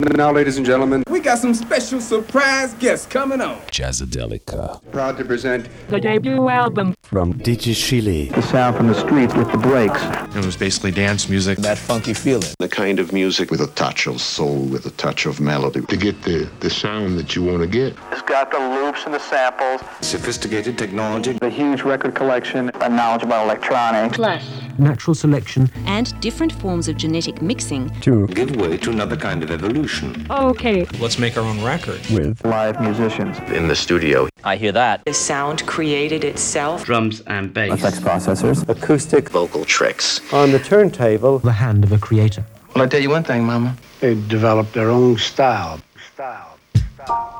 Now, ladies and gentlemen, we got some special surprise guests coming on. Jazzadelica. Proud to present the debut album from DJ Chile. The sound from the street with the breaks. It was basically dance music. That funky feeling. The kind of music with a touch of soul, with a touch of melody. To get the, the sound that you want to get. It's got the loops and the samples. Sophisticated technology. The huge record collection. A knowledge about electronics. Plus. Natural selection. And different forms of genetic mixing. To give way to another kind of evolution. Okay. Let's make our own record. With live musicians. In the studio. I hear that. The sound created itself. Drums and bass. Effects processors. Acoustic vocal tricks. On the turntable, the hand of a creator. Well, I tell you one thing, Mama. They developed their own style. Style. Style.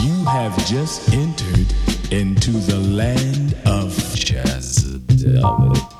You have just entered into the land of Jazzadelica.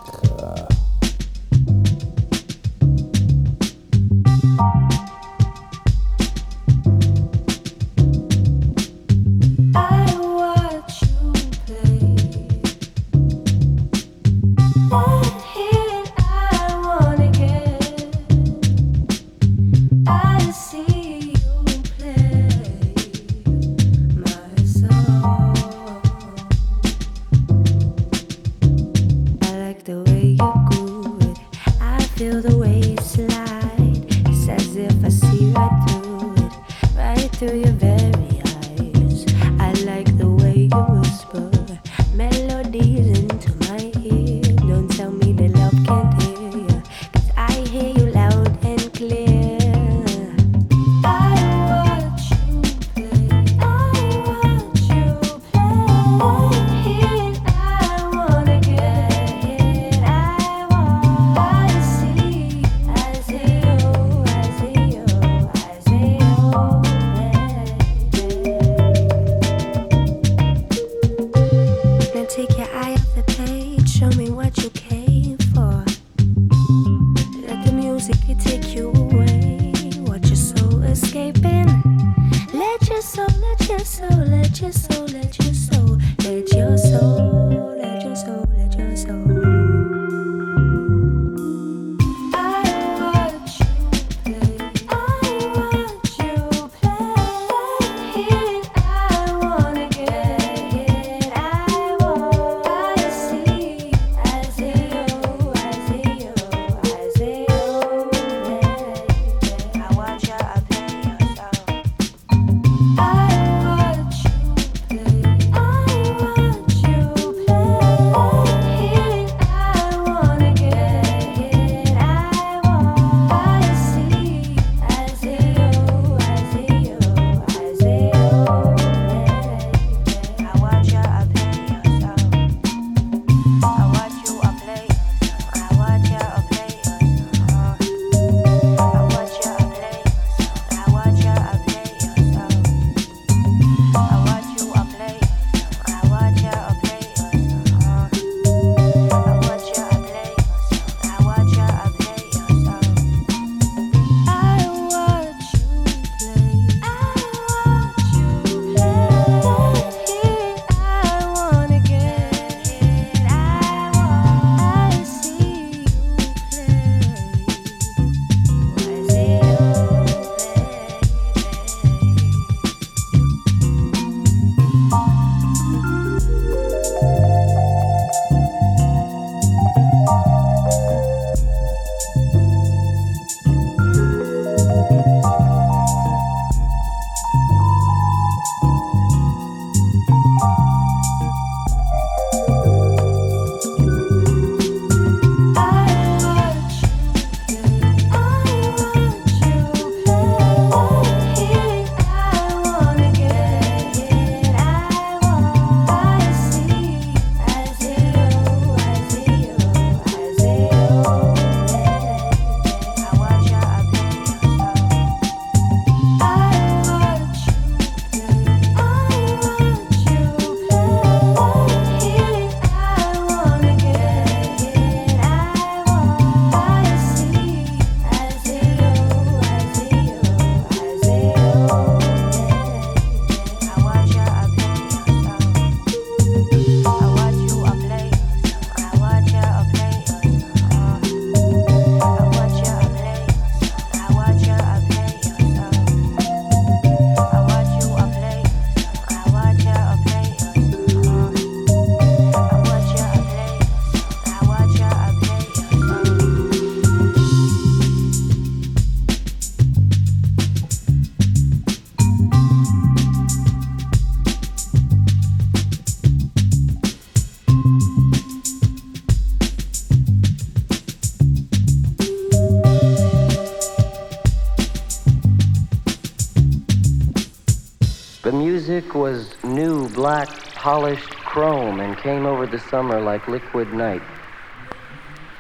Like liquid night.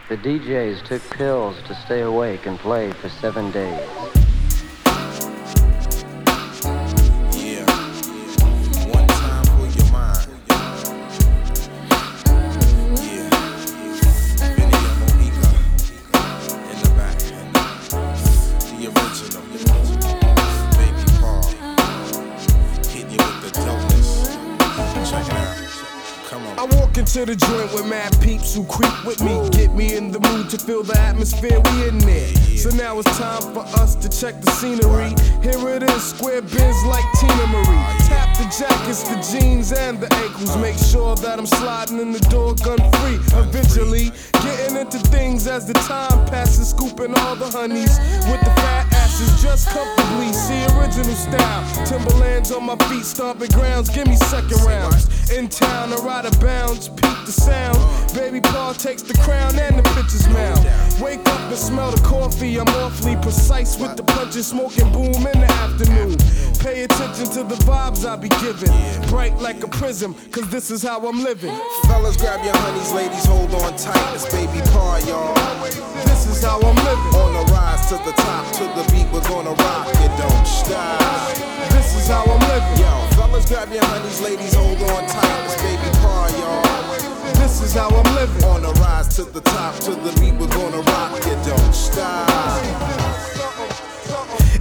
The DJs took pills to stay awake and played for seven days. Who creep with me. Get me in the mood to feel the atmosphere we in there. So now it's time for us to check the scenery. Here it is, square bins like Teena Marie. Tap the jackets, the jeans, and the ankles. Make sure that I'm sliding in the door gun free. Eventually, getting into things as the time passes, scooping all the honeys with the fat asses just comfortably. See original style. Timberlands on my feet, stomping grounds. Give me second rounds. In town, I ride a bounce, the sound. Baby Paul takes the crown and the pitcher's mouth. Wake up and smell the coffee. I'm awfully precise with the punches, smoking boom in the afternoon. Pay attention to the vibes I be giving. Bright like a prism, cause this is how I'm living. Fellas, grab your honeys, ladies, hold on tight. It's baby Paul, y'all. This is how I'm living. On the rise to the top, to the beat, we're gonna rock it, don't stop. This is how I'm living. Yo, fellas, grab your honeys, ladies, hold on tight. It's baby Paul, y'all. This is how I'm living. On the rise to the top, to the beat, we're gonna rock it, don't stop.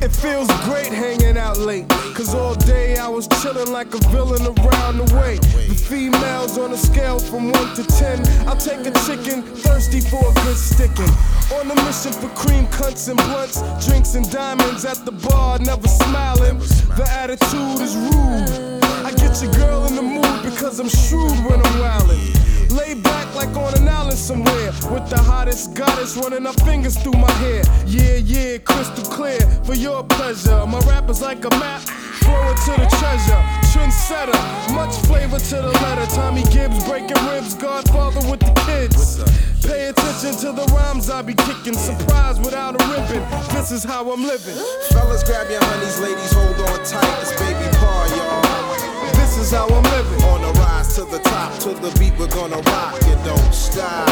It feels great hanging out late. Cause all day I was chilling like a villain around the way. The females on a scale from 1 to 10. I'll take a chicken, thirsty for a good sticking. On a mission for cream cunts and blunts, drinks and diamonds at the bar, never smiling. The attitude is rude. I get your girl in the mood because I'm shrewd when I'm wildin'. Lay back like on an island somewhere with the hottest goddess running her fingers through my hair. Yeah, yeah, crystal clear for your pleasure. My rap is like a map, throw it to the treasure. Trendsetter, much flavor to the letter. Tommy Gibbs breaking ribs, Godfather with the kids. Pay attention to the rhymes I be kicking. Surprise without a ribbon. This is how I'm living. Fellas, grab your honeys, ladies, hold on tight. It's baby Paul, y'all. This is how I'm living. On the rise to the top, to the beat, we're gonna rock it, don't stop.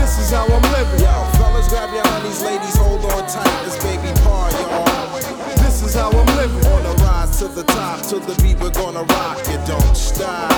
This is how I'm living. Yo, fellas, grab your honeys, ladies, hold on tight. It's baby Paul, y'all. This is how I'm living. On the rise to the top, to the beat, we're gonna rock it, don't stop.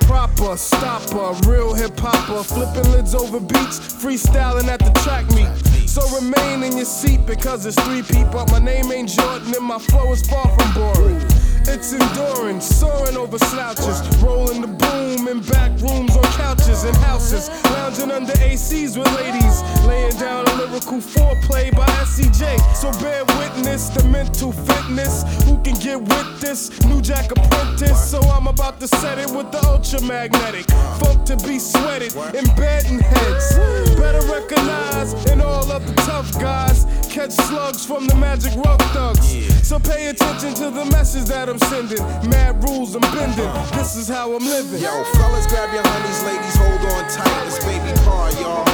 Proper, stopper, real hip hopper, flipping lids over beats, freestyling at the track meet. So remain in your seat because it's three people. My name ain't Jordan and my flow is far from boring. It's enduring, soaring over slouches, rolling the boom in back rooms on couches and houses, lounging under ACs with ladies, laying down a lyrical foreplay by SCJ. So bear witness the mental fitness. Who can get with this? New Jack Apprentice. So I'm about to set it with the ultra magnetic. Funk to be sweated, embedding heads. Better recognize and all of the tough guys. Catch slugs from the magic rough thugs. So pay attention to the message that I'm sending. Mad rules I'm bending. This is how I'm living. Yo, fellas, grab your honeys, ladies, hold on tight. It's baby Paul, y'all.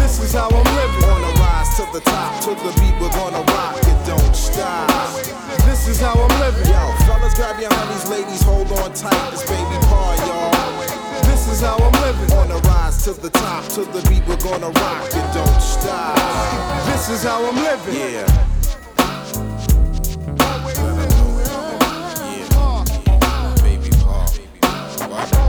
This is how I'm living. On the rise to the top, to the beat, we're gonna rock it, don't stop. This is how I'm living. Yo, fellas, grab your honeys, ladies, hold on tight. It's baby Paul, y'all. This is how I'm living. On the rise to the top, to the beat, we're gonna rock it, don't stop. This is how I'm living. Yeah. Dalla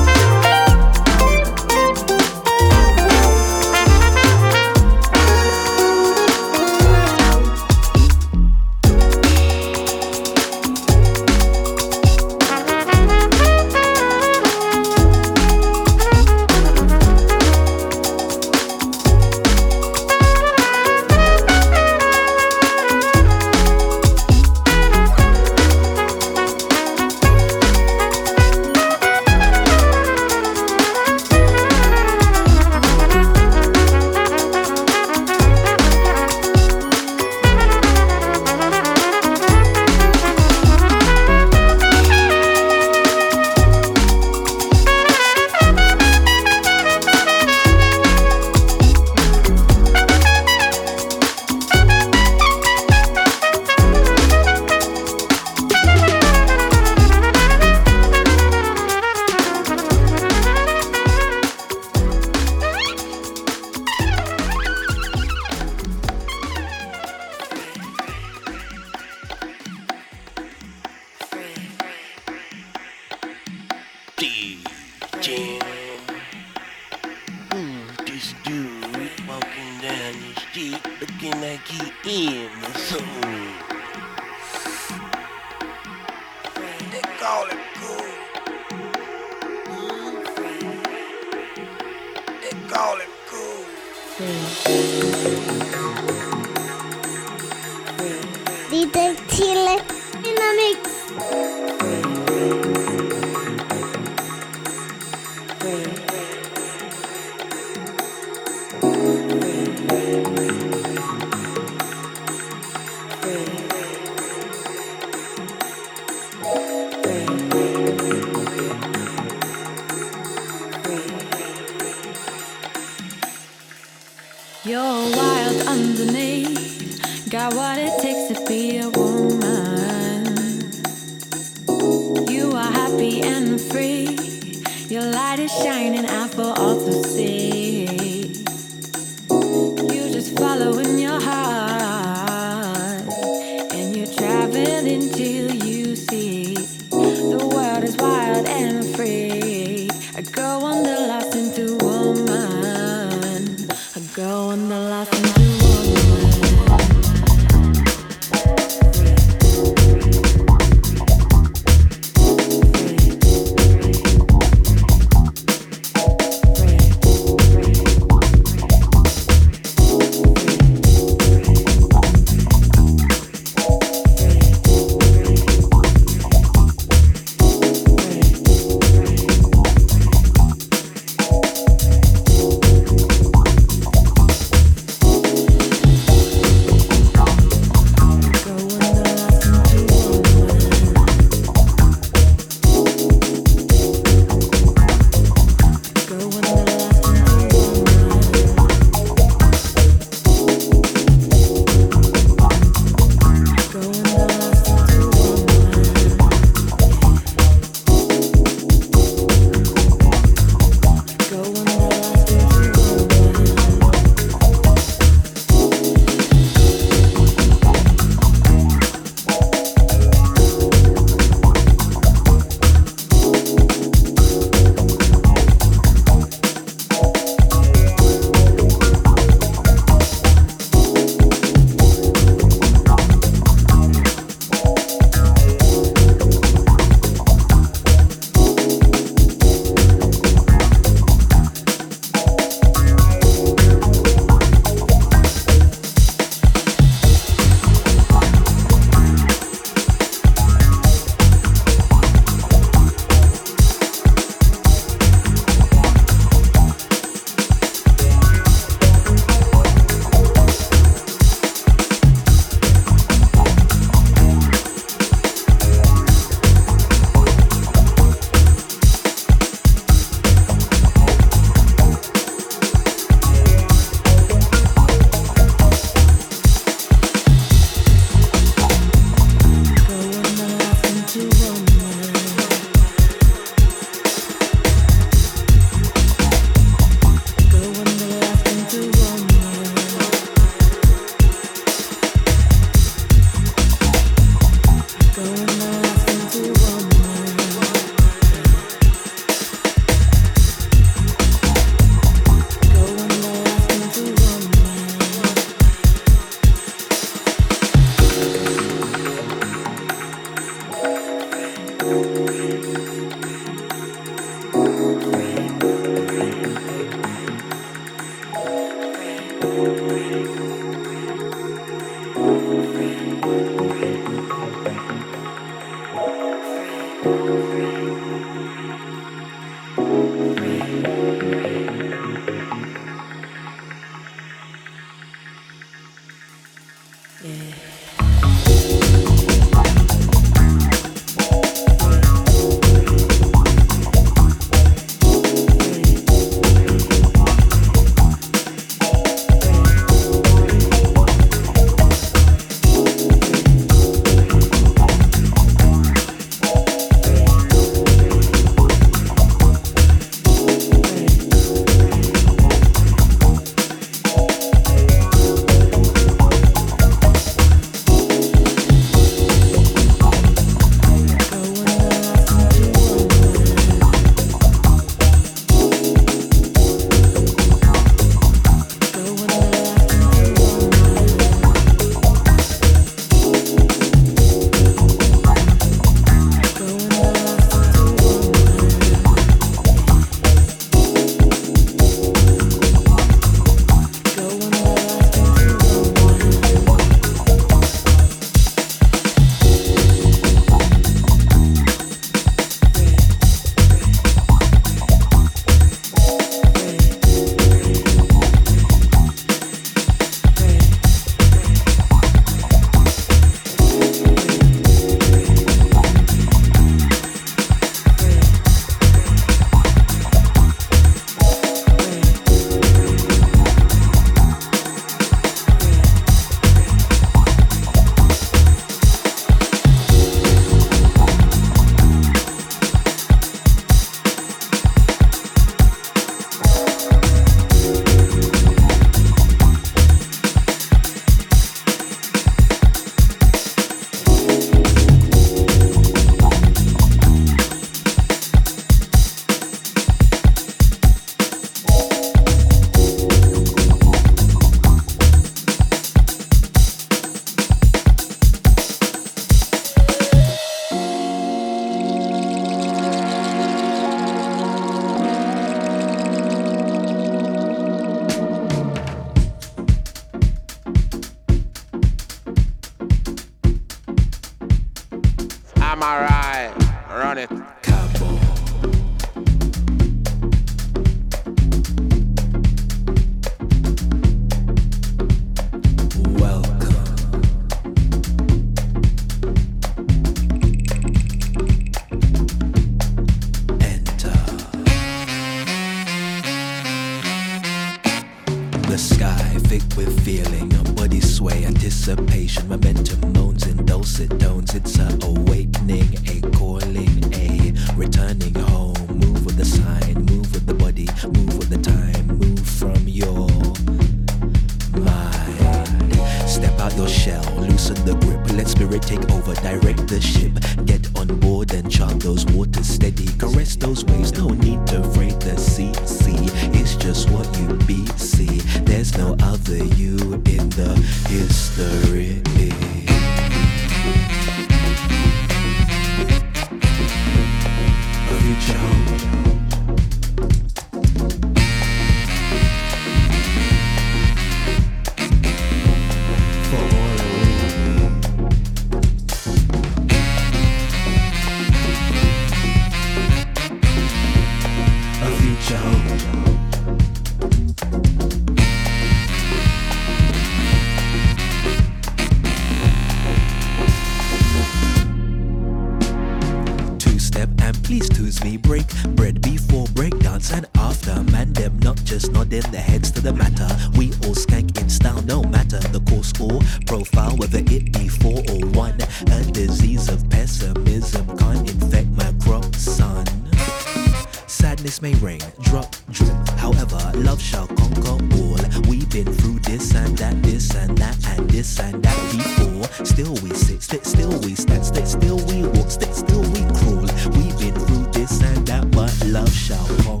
and that and this and that before. Still we sit, sit. still we stand, st- still we walk, st- still we crawl. We've been through this and that, but love shall.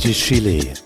DJ Chile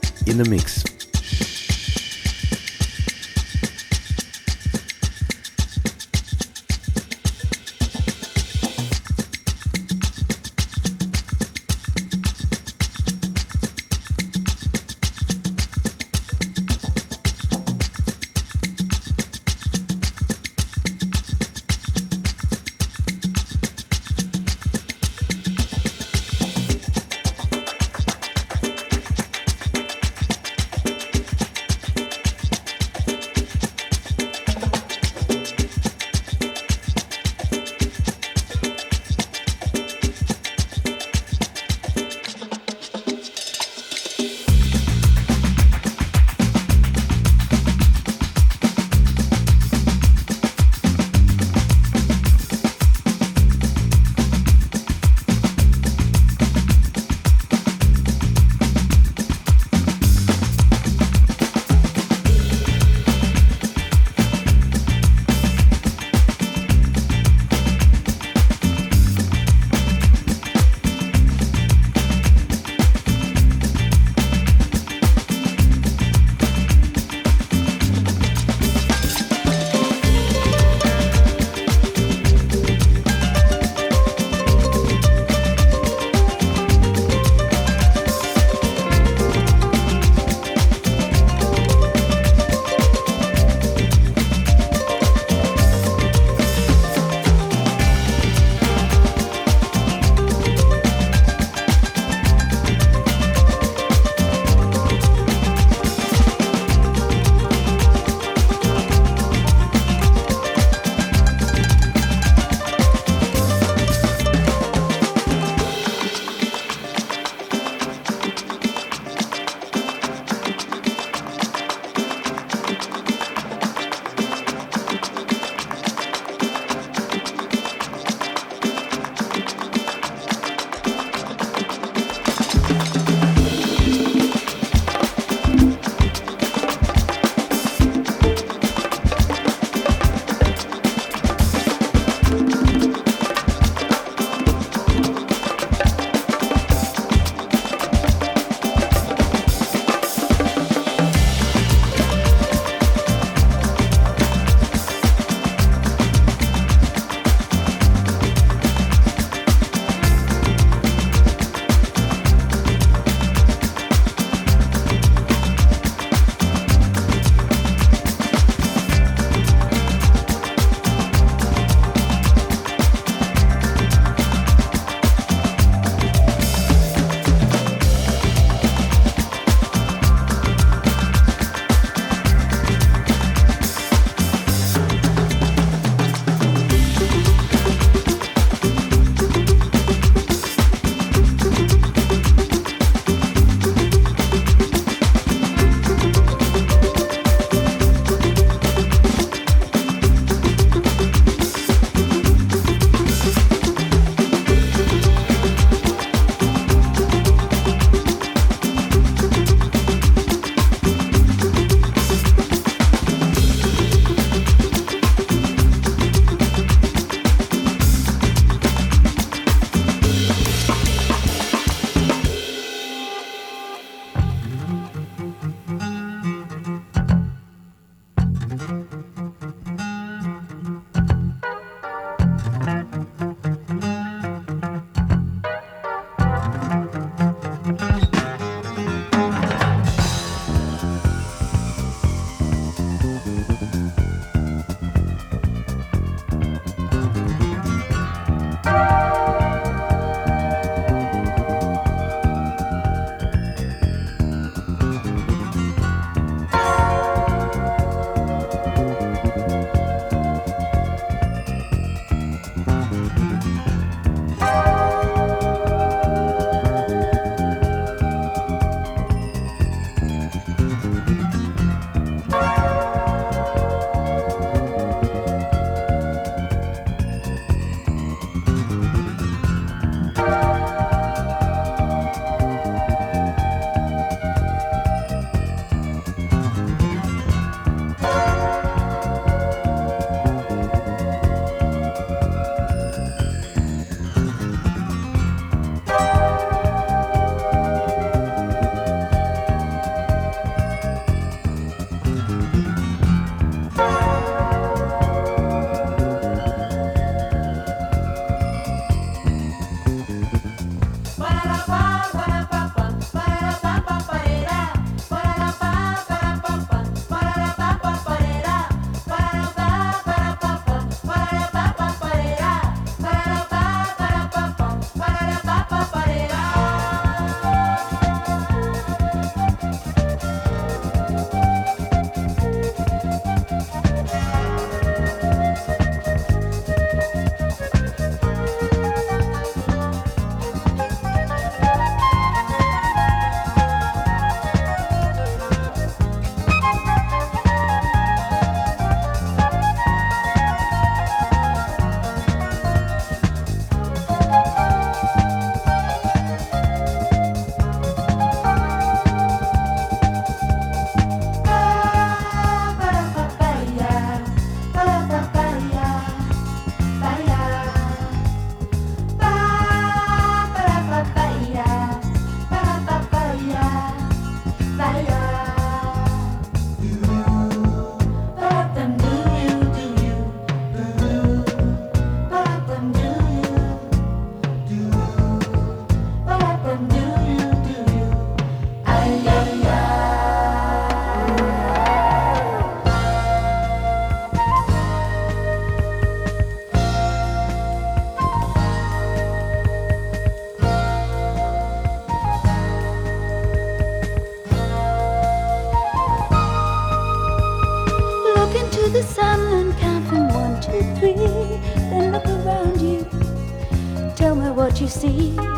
what you see.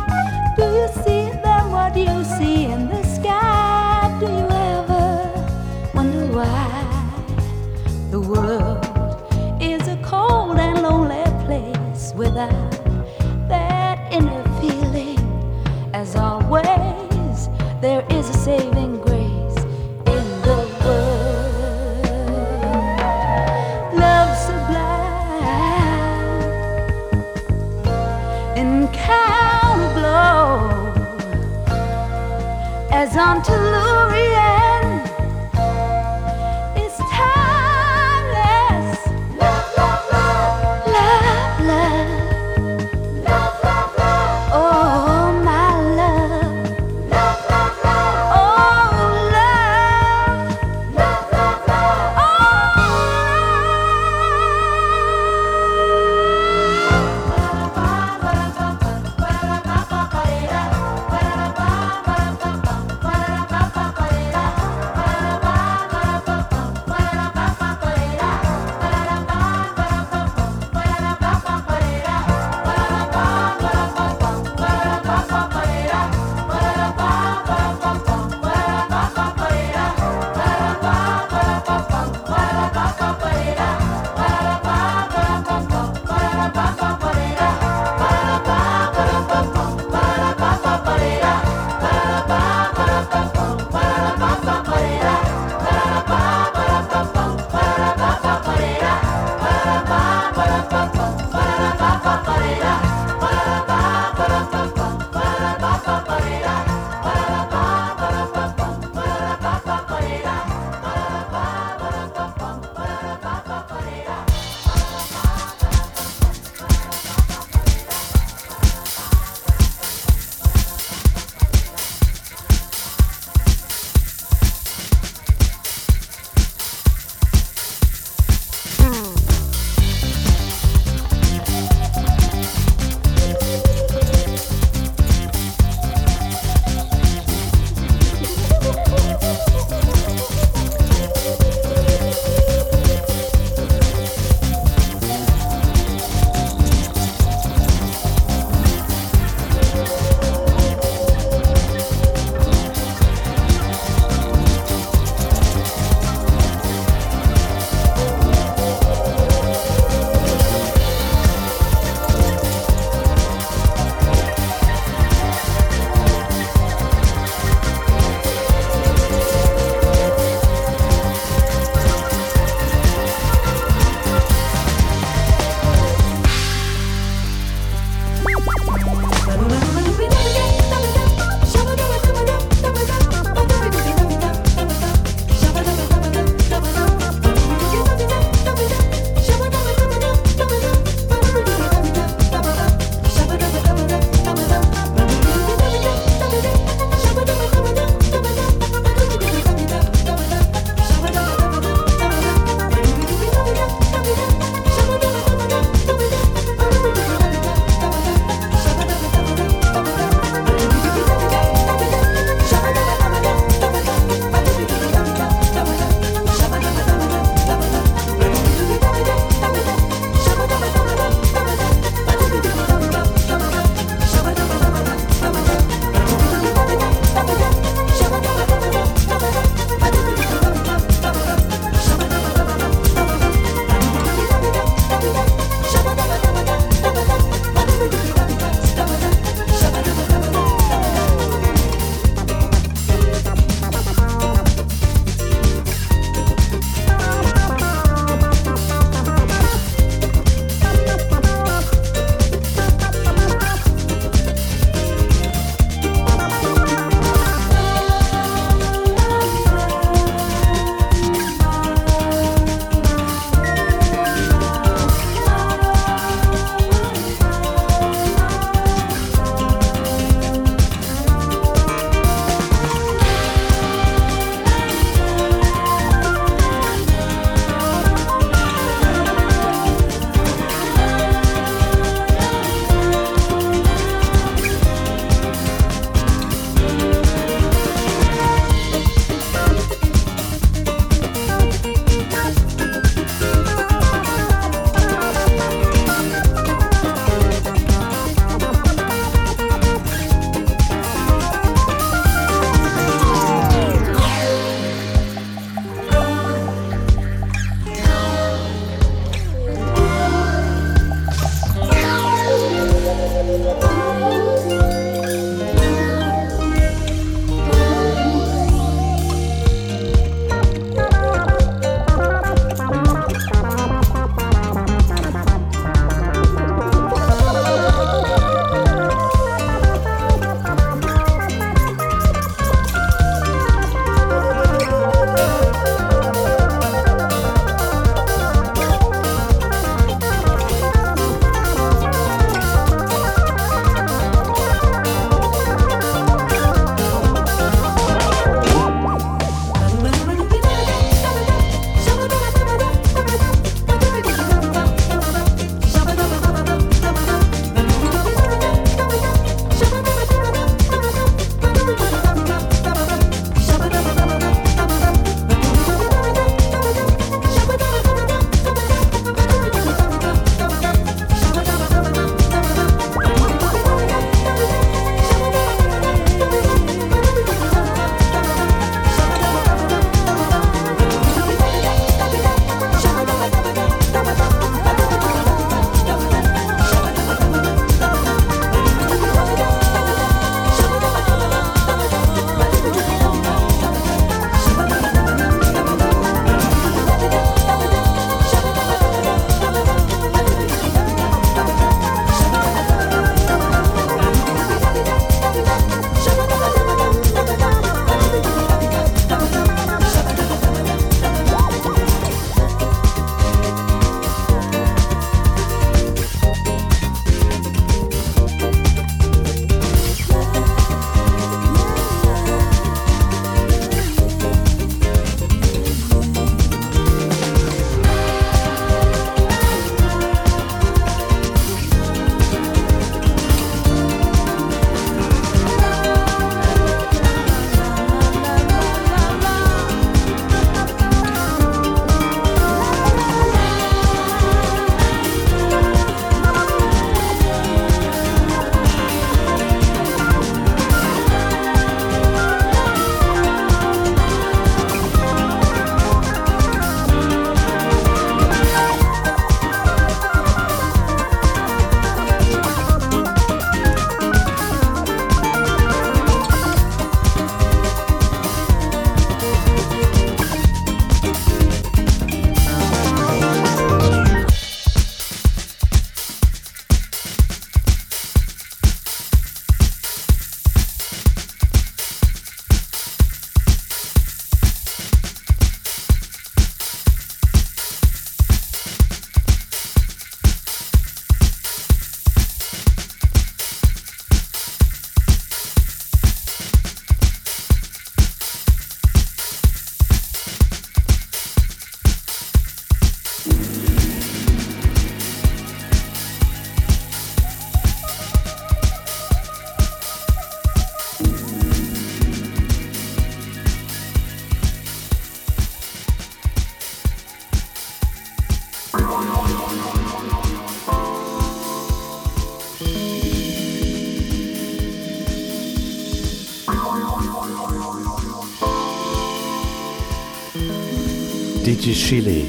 Chile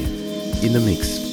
in the mix.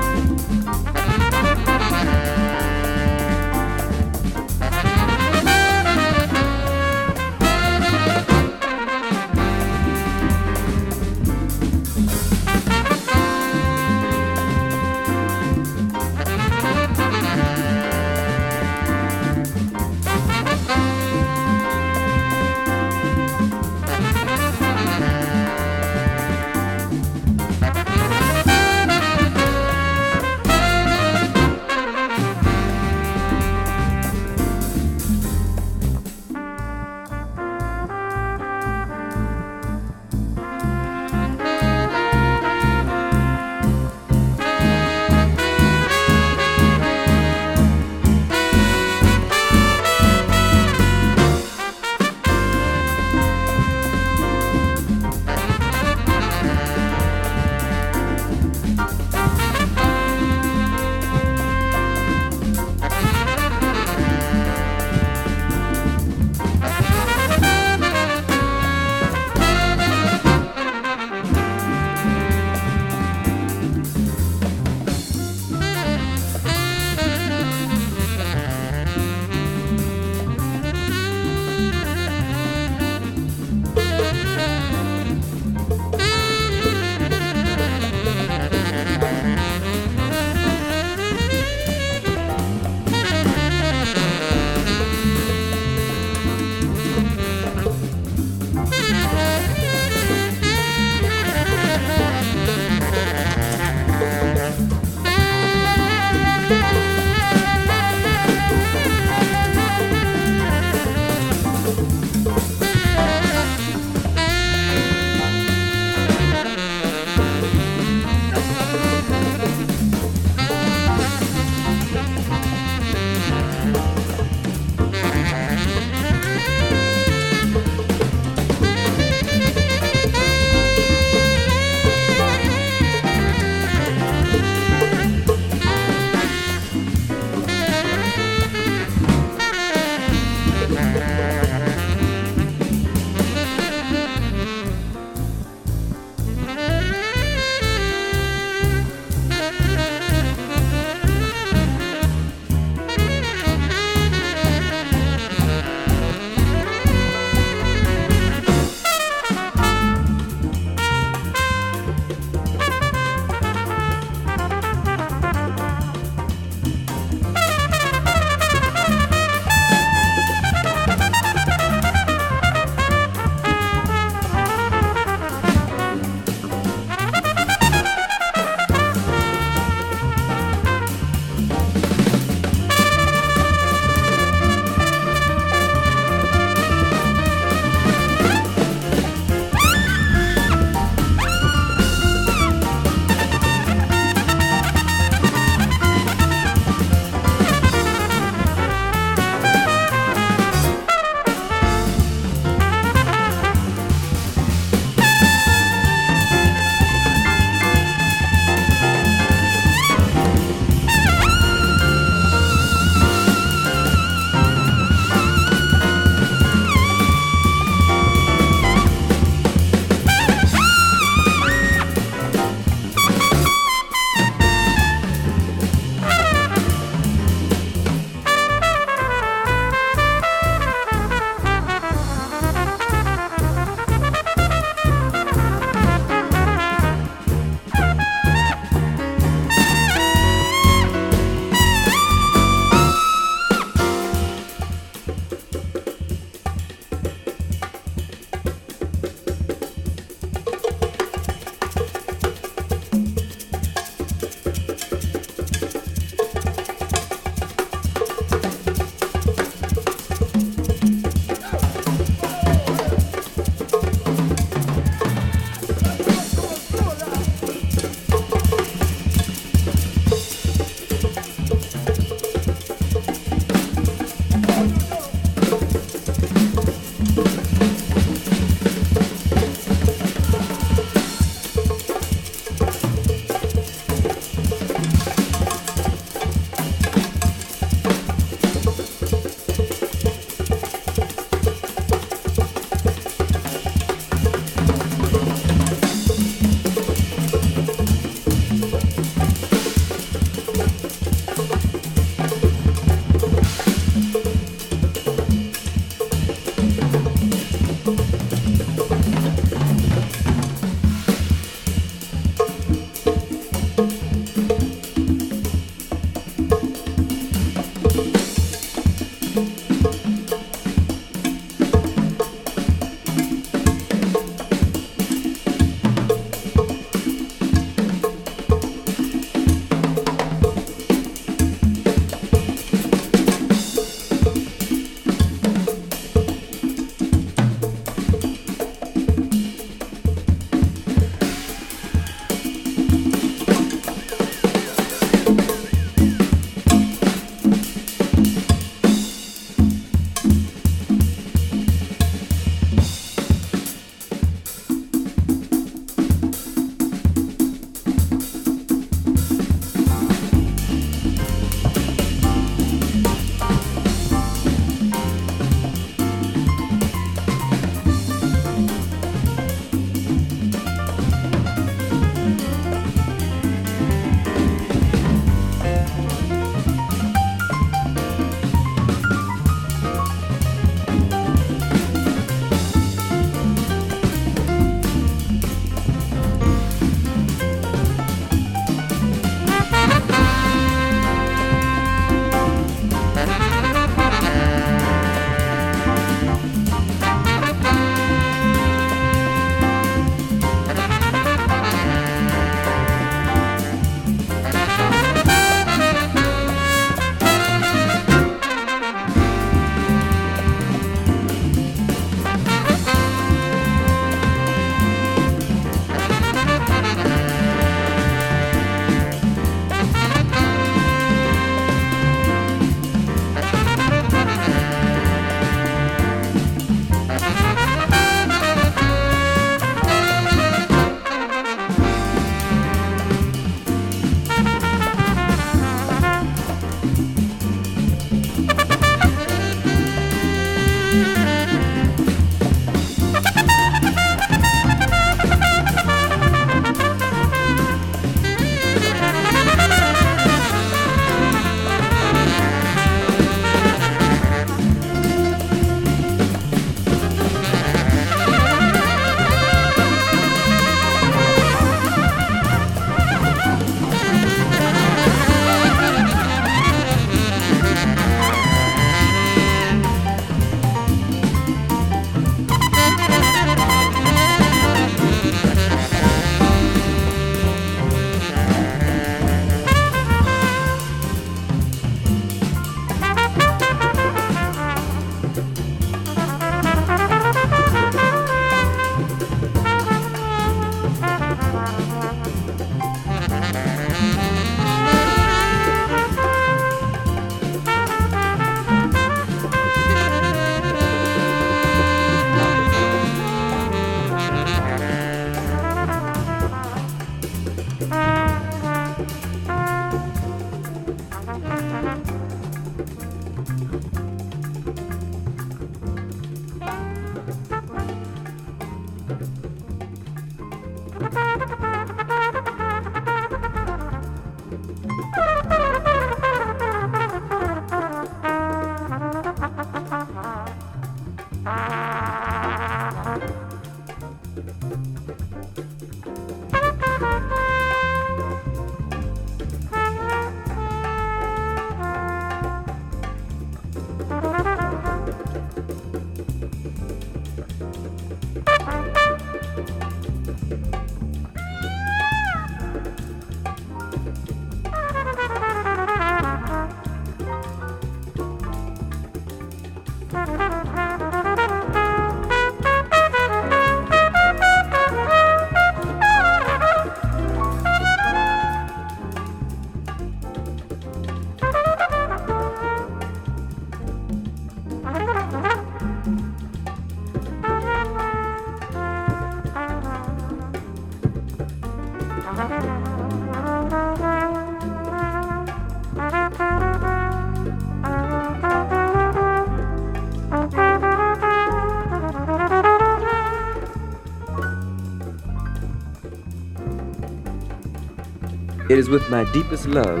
It is with my deepest love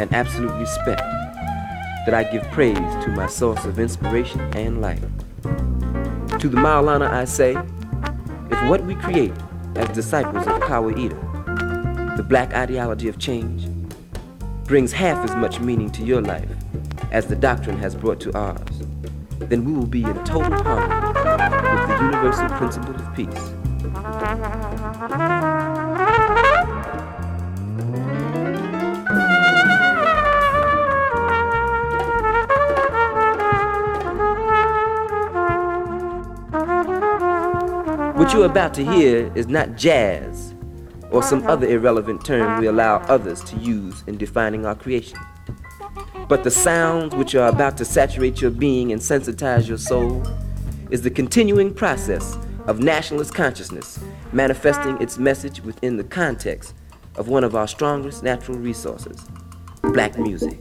and absolute respect that I give praise to my source of inspiration and life. To the Maulana I say, if what we create as disciples of Kawaida, the black ideology of change, brings half as much meaning to your life as the doctrine has brought to ours, then we will be in total harmony with the universal principle of peace. You're about to hear is not jazz or some other irrelevant term we allow others to use in defining our creation. But the sounds which are about to saturate your being and sensitize your soul is the continuing process of nationalist consciousness manifesting its message within the context of one of our strongest natural resources black music.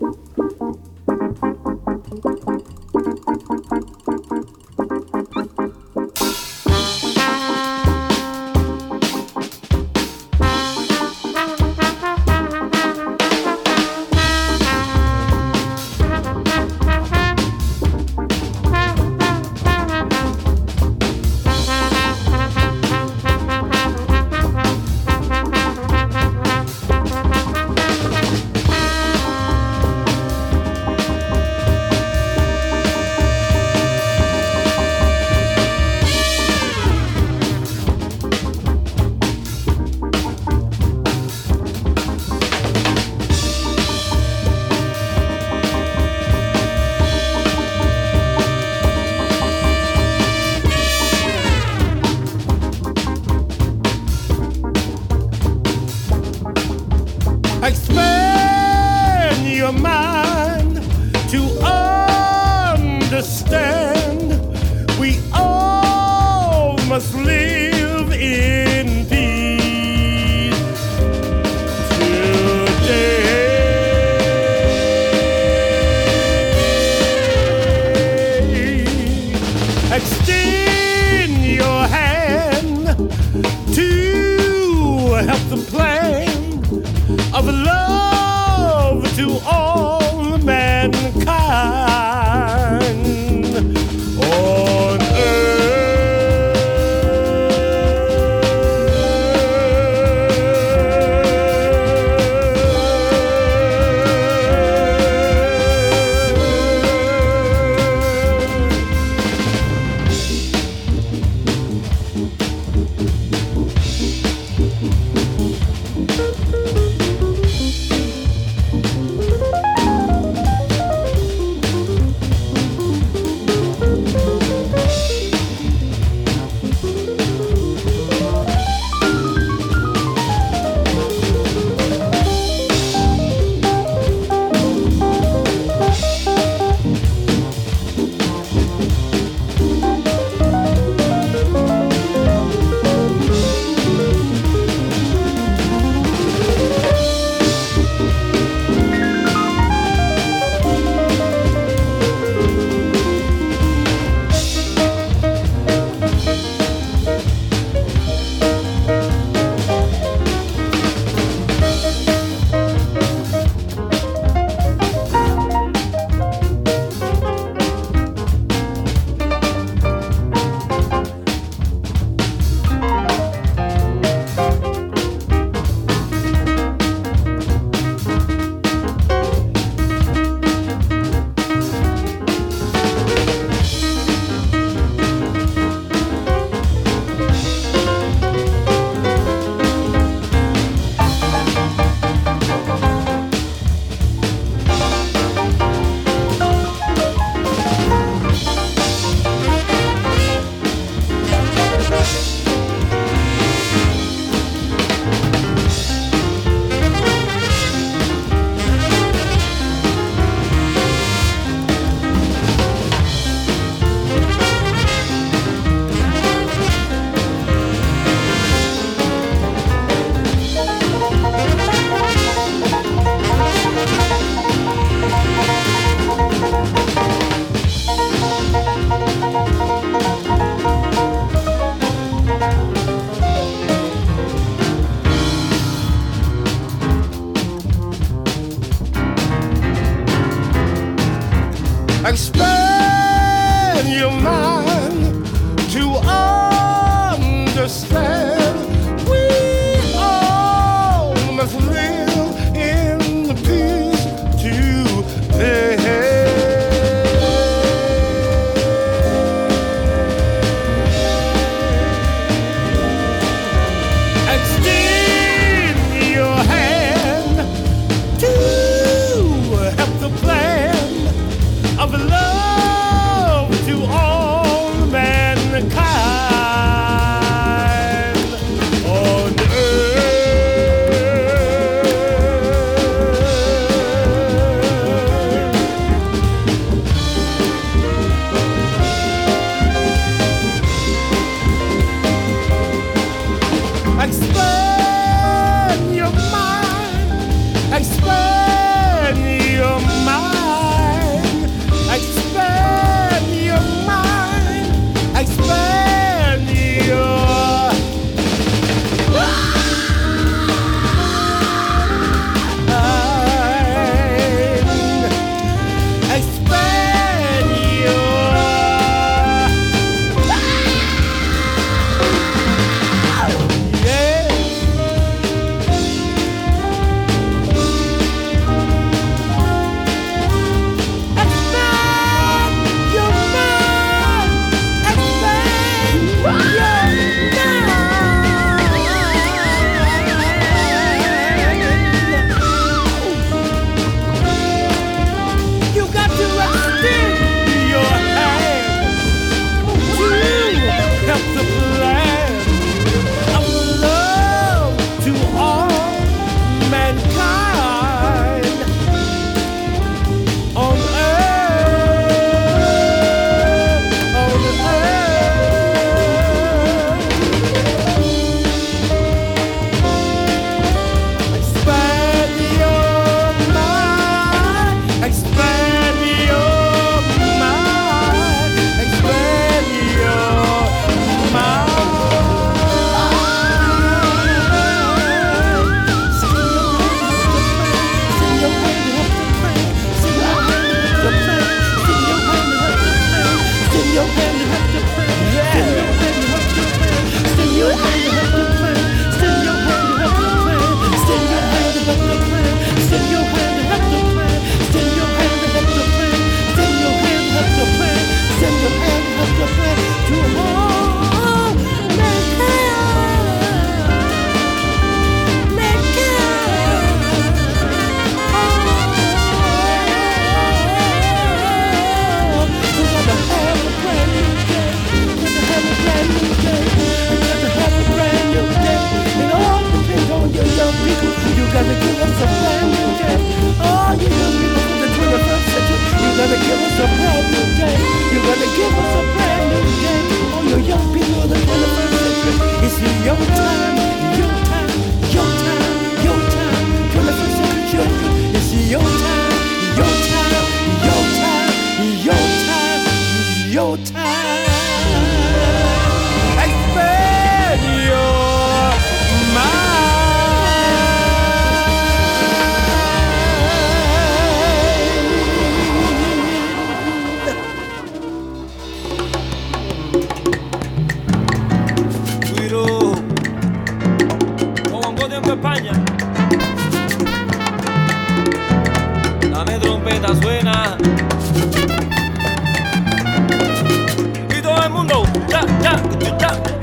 ャンジャ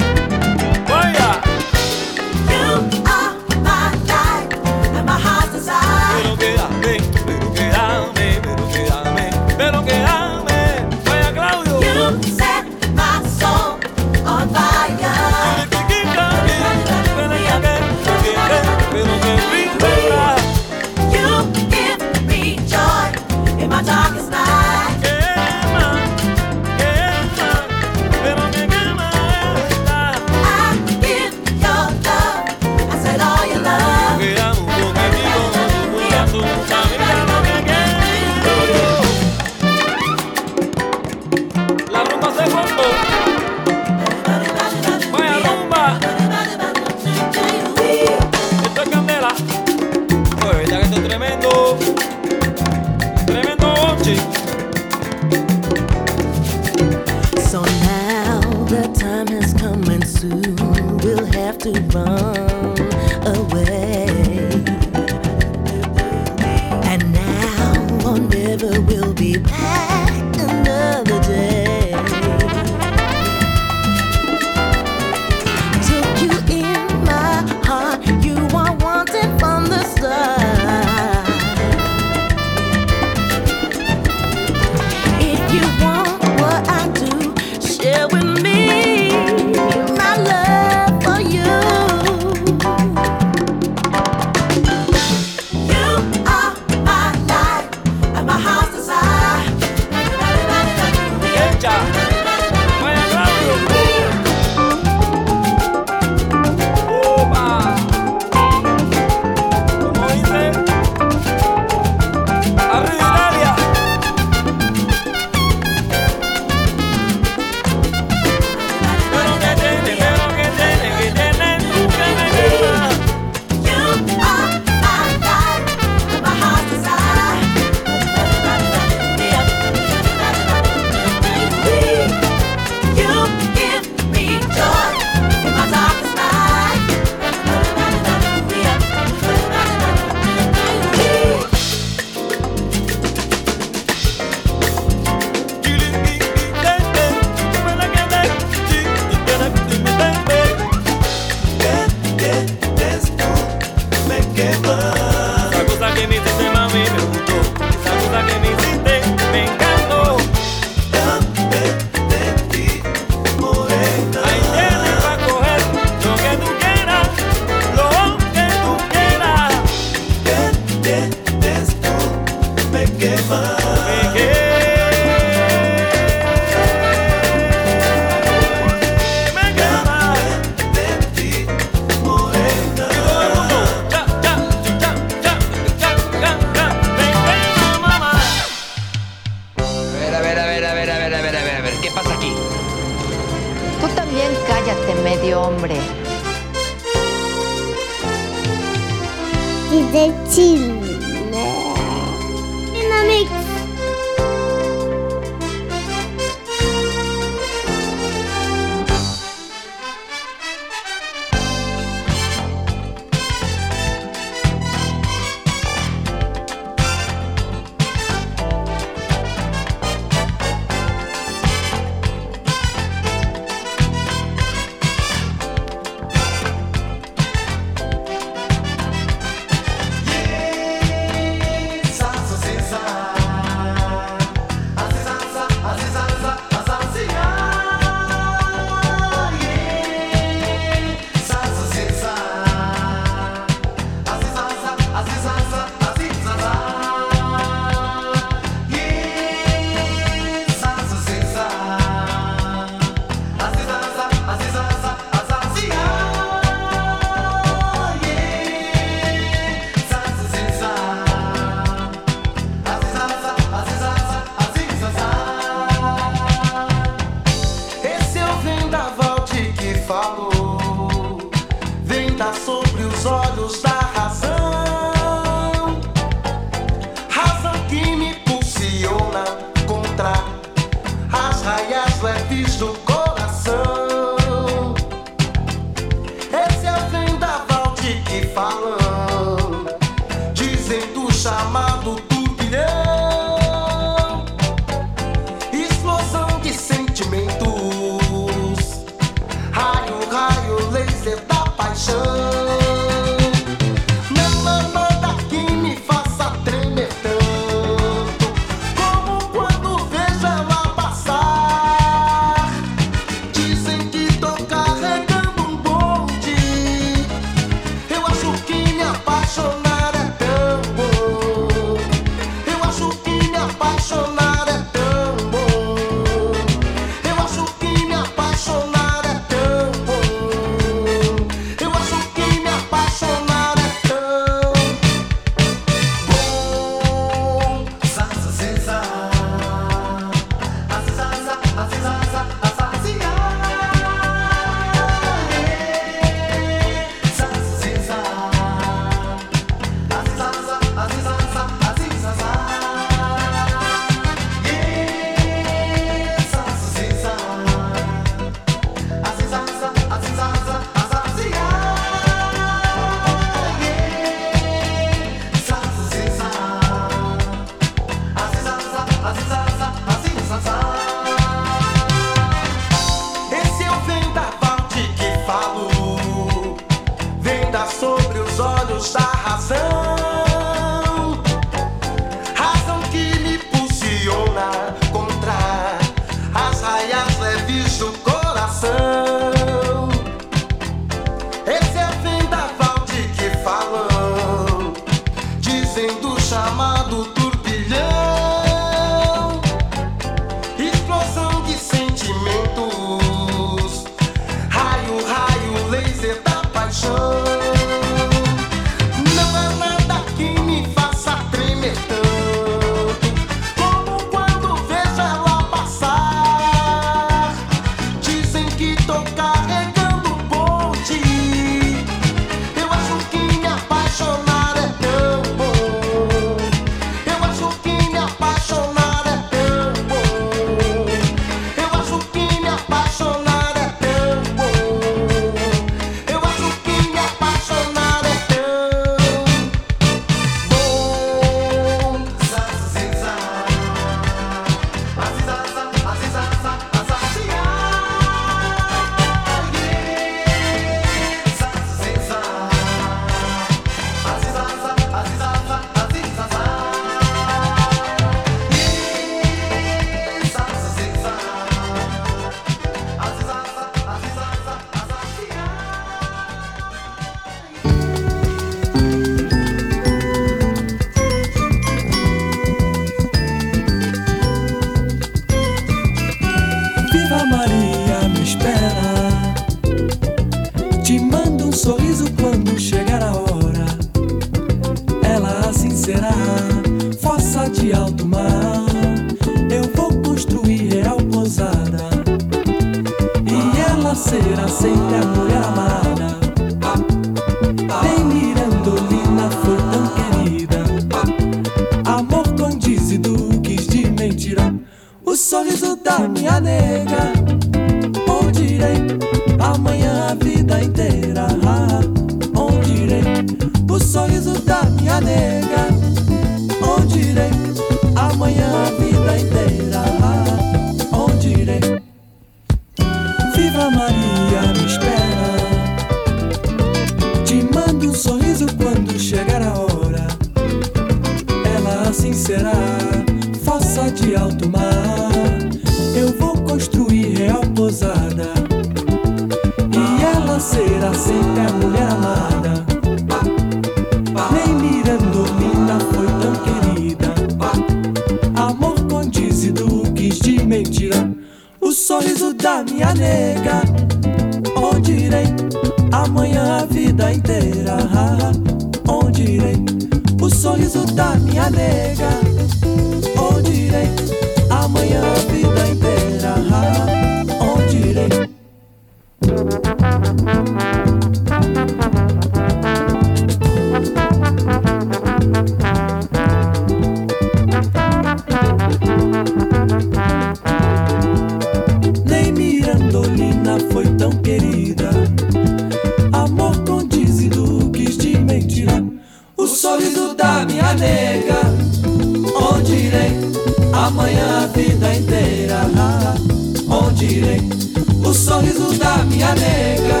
o sorriso da minha nega.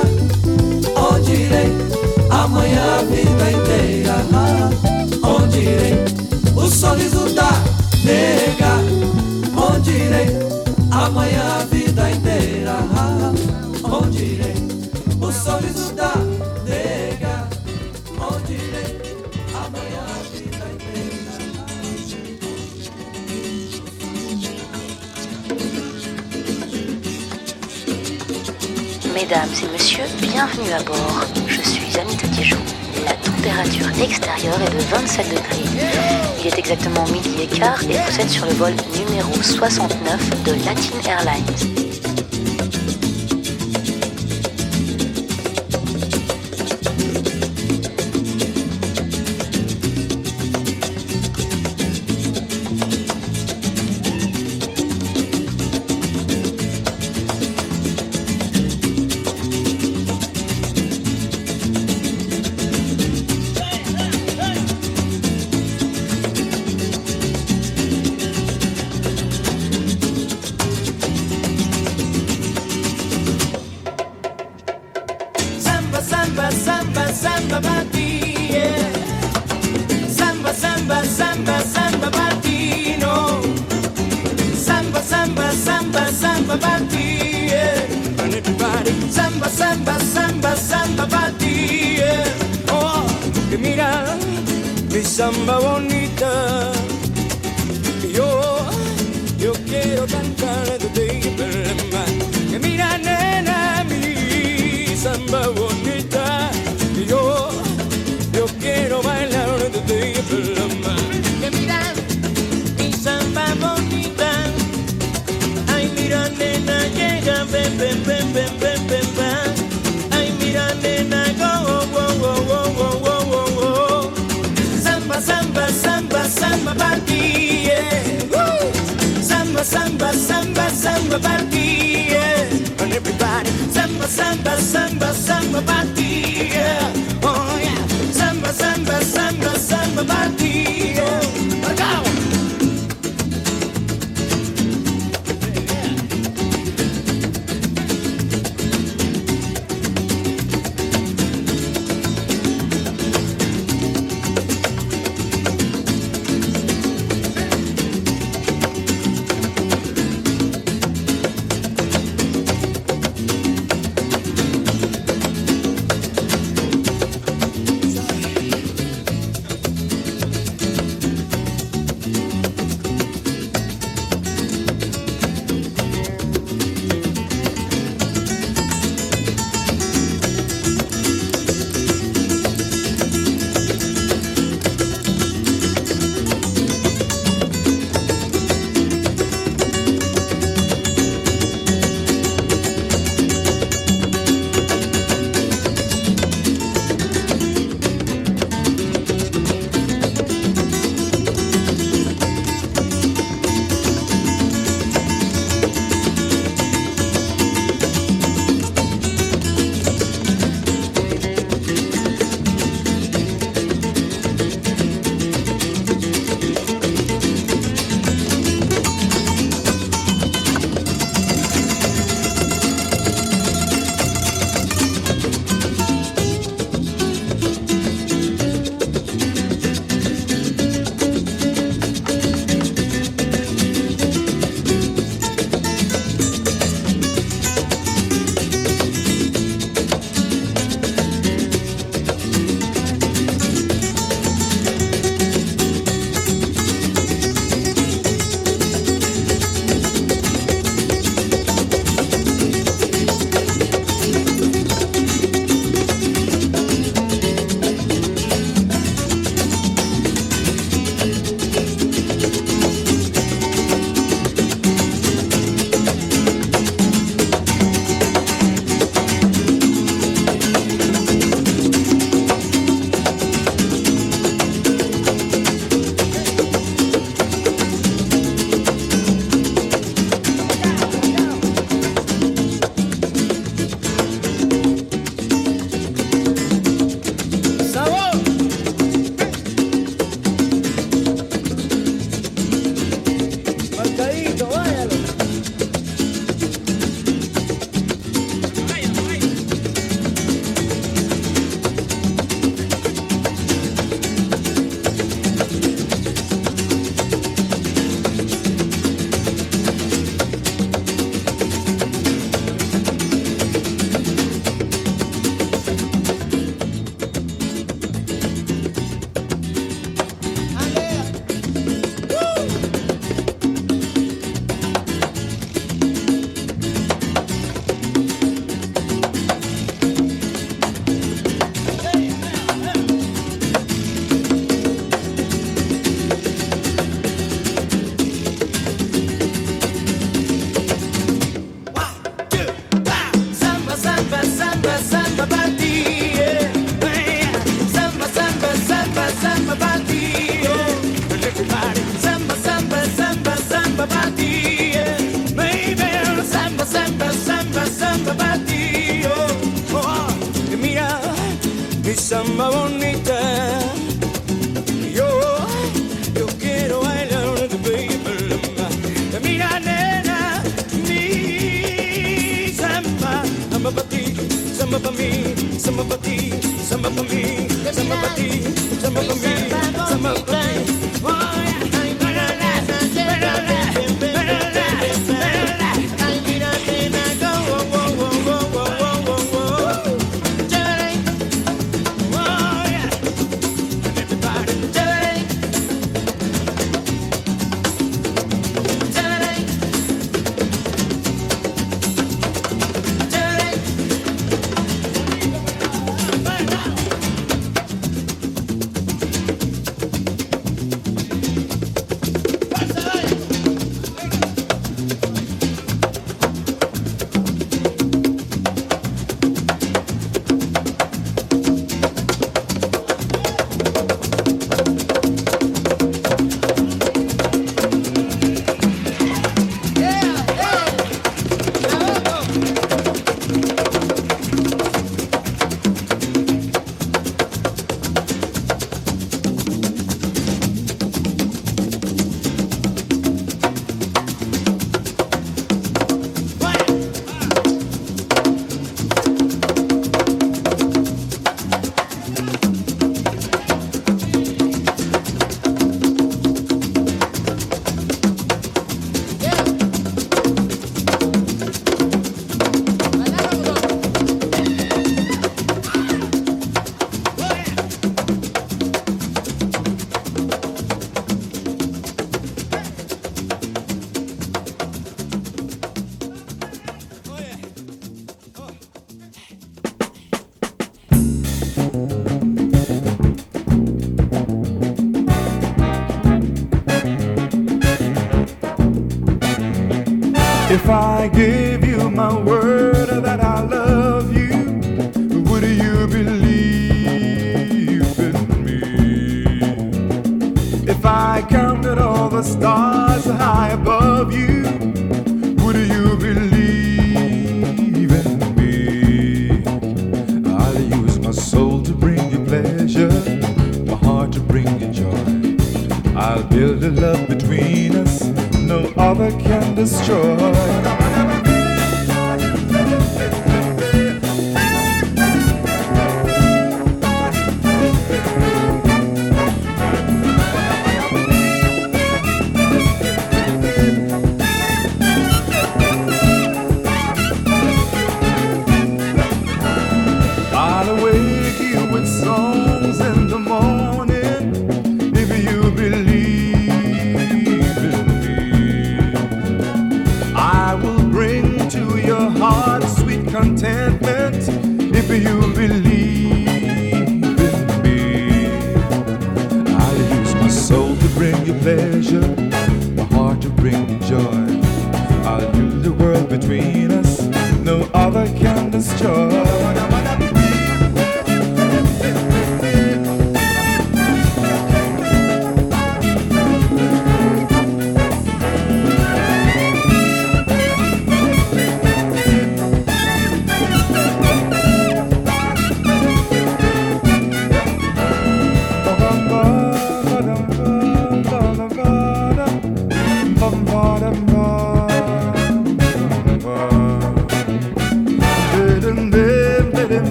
Oh, Onde irei amanhã a vida inteira? Oh, Onde irei o sorriso da nega? Oh, Onde irei amanhã a vida inteira? Onde irei o sorriso da Mesdames et messieurs, bienvenue à bord. Je suis Anita Dijon. La température extérieure est de 27 degrés. Il est exactement midi et quart et vous êtes sur le vol numéro 69 de Latin Airlines.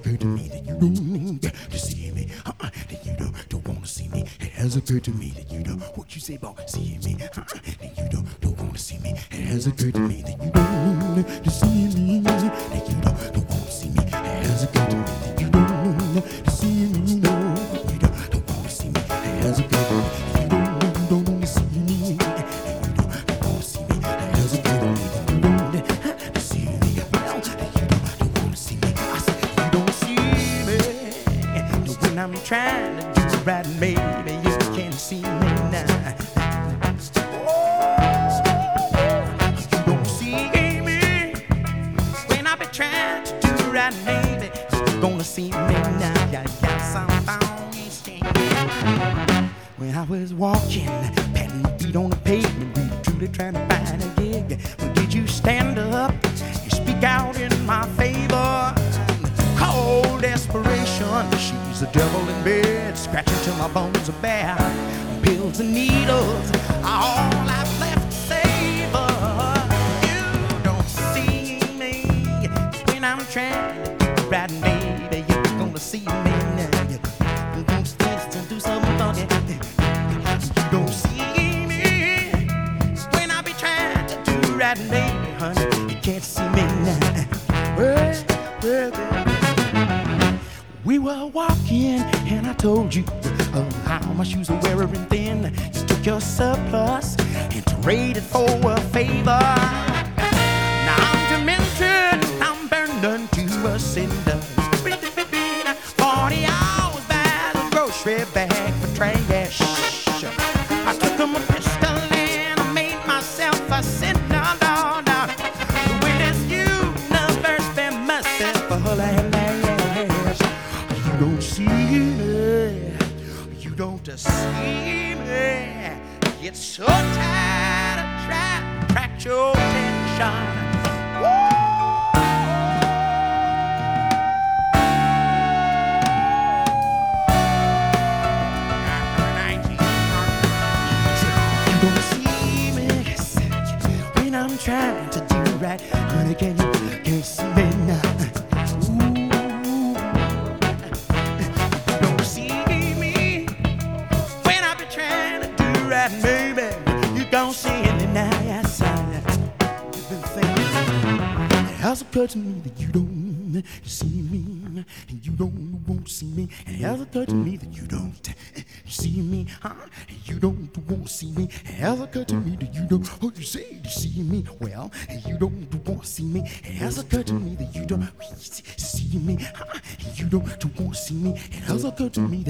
it occurred to me that you don't need to see me. Uh-uh, that you don't, don't want to see me. It has occurred to me that you don't. What you say about seeing me? Uh-uh, that you don't, don't want to see me. It has occurred to me that you don't need to see me. trying to do the right, baby. Gonna see me now, yeah, yeah, somehow we. When I was walking, patting my feet on the pavement, we were truly trying to find a gig. Well, did you stand up You speak out in my favor? Cold desperation, she's the devil in bed, scratching till my bones are bare. Pills and needles, all that baby, honey. You can't see me now. Well, well. We were walking, and I told you of how my shoes were wearing thin. You took your surplus and traded for a favor. Now I'm demented, I'm burned unto a cinder. occurred to me, that you don't. what you say you see me? Well, and you don't want to see me. It has occurred to me that you don't see me. You don't want to see me. It has occurred to me that.